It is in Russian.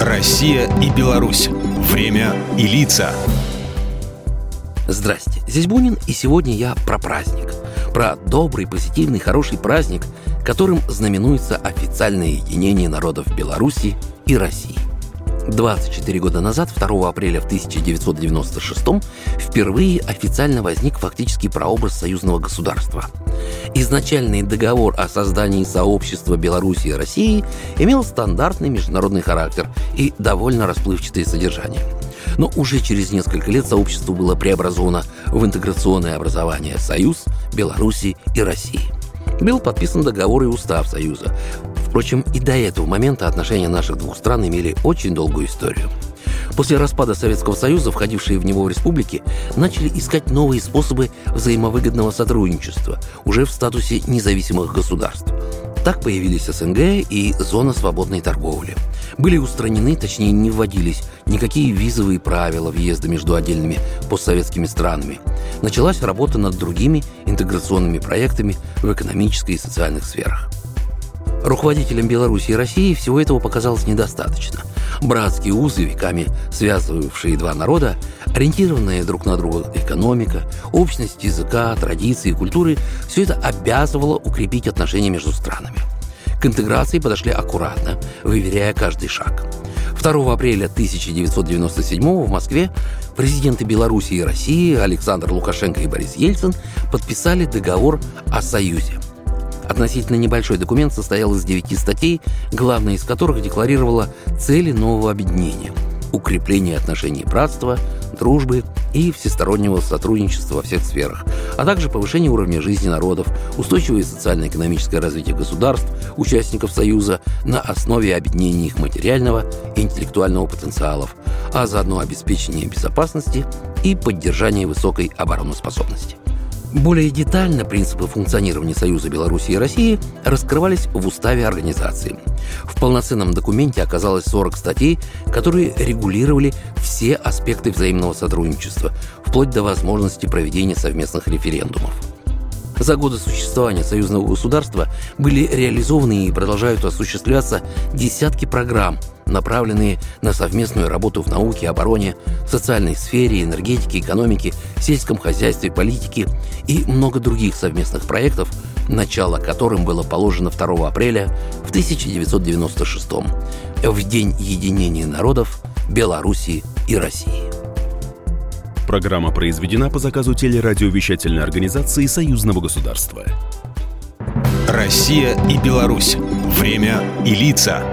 Россия и Беларусь. Время и лица. Здрасте, здесь Бунин, и сегодня я про праздник. Про добрый, позитивный, хороший праздник, которым знаменуется официальное единение народов Беларуси и России. 24 года назад, 2 апреля в 1996 впервые официально возник фактически прообраз союзного государства. Изначальный договор о создании сообщества Беларуси и России имел стандартный международный характер и довольно расплывчатое содержание. Но уже через несколько лет сообщество было преобразовано в интеграционное образование «Союз», «Беларуси» и «России». Был подписан договор и устав Союза, Впрочем, и до этого момента отношения наших двух стран имели очень долгую историю. После распада Советского Союза входившие в него республики начали искать новые способы взаимовыгодного сотрудничества уже в статусе независимых государств. Так появились СНГ и зона свободной торговли. Были устранены, точнее не вводились, никакие визовые правила въезда между отдельными постсоветскими странами. Началась работа над другими интеграционными проектами в экономической и социальных сферах. Руководителям Беларуси и России всего этого показалось недостаточно. Братские узы, веками связывавшие два народа, ориентированная друг на друга экономика, общность языка, традиции, культуры – все это обязывало укрепить отношения между странами. К интеграции подошли аккуратно, выверяя каждый шаг. 2 апреля 1997 в Москве президенты Беларуси и России Александр Лукашенко и Борис Ельцин подписали договор о союзе – Относительно небольшой документ состоял из девяти статей, главная из которых декларировала цели нового объединения – укрепление отношений братства, дружбы и всестороннего сотрудничества во всех сферах, а также повышение уровня жизни народов, устойчивое социально-экономическое развитие государств, участников Союза на основе объединения их материального и интеллектуального потенциалов, а заодно обеспечение безопасности и поддержание высокой обороноспособности. Более детально принципы функционирования Союза Беларуси и России раскрывались в уставе организации. В полноценном документе оказалось 40 статей, которые регулировали все аспекты взаимного сотрудничества, вплоть до возможности проведения совместных референдумов. За годы существования союзного государства были реализованы и продолжают осуществляться десятки программ – направленные на совместную работу в науке, обороне, социальной сфере, энергетике, экономике, сельском хозяйстве, политике и много других совместных проектов, начало которым было положено 2 апреля в 1996 в День единения народов Белоруссии и России. Программа произведена по заказу телерадиовещательной организации Союзного государства. Россия и Беларусь. Время и лица.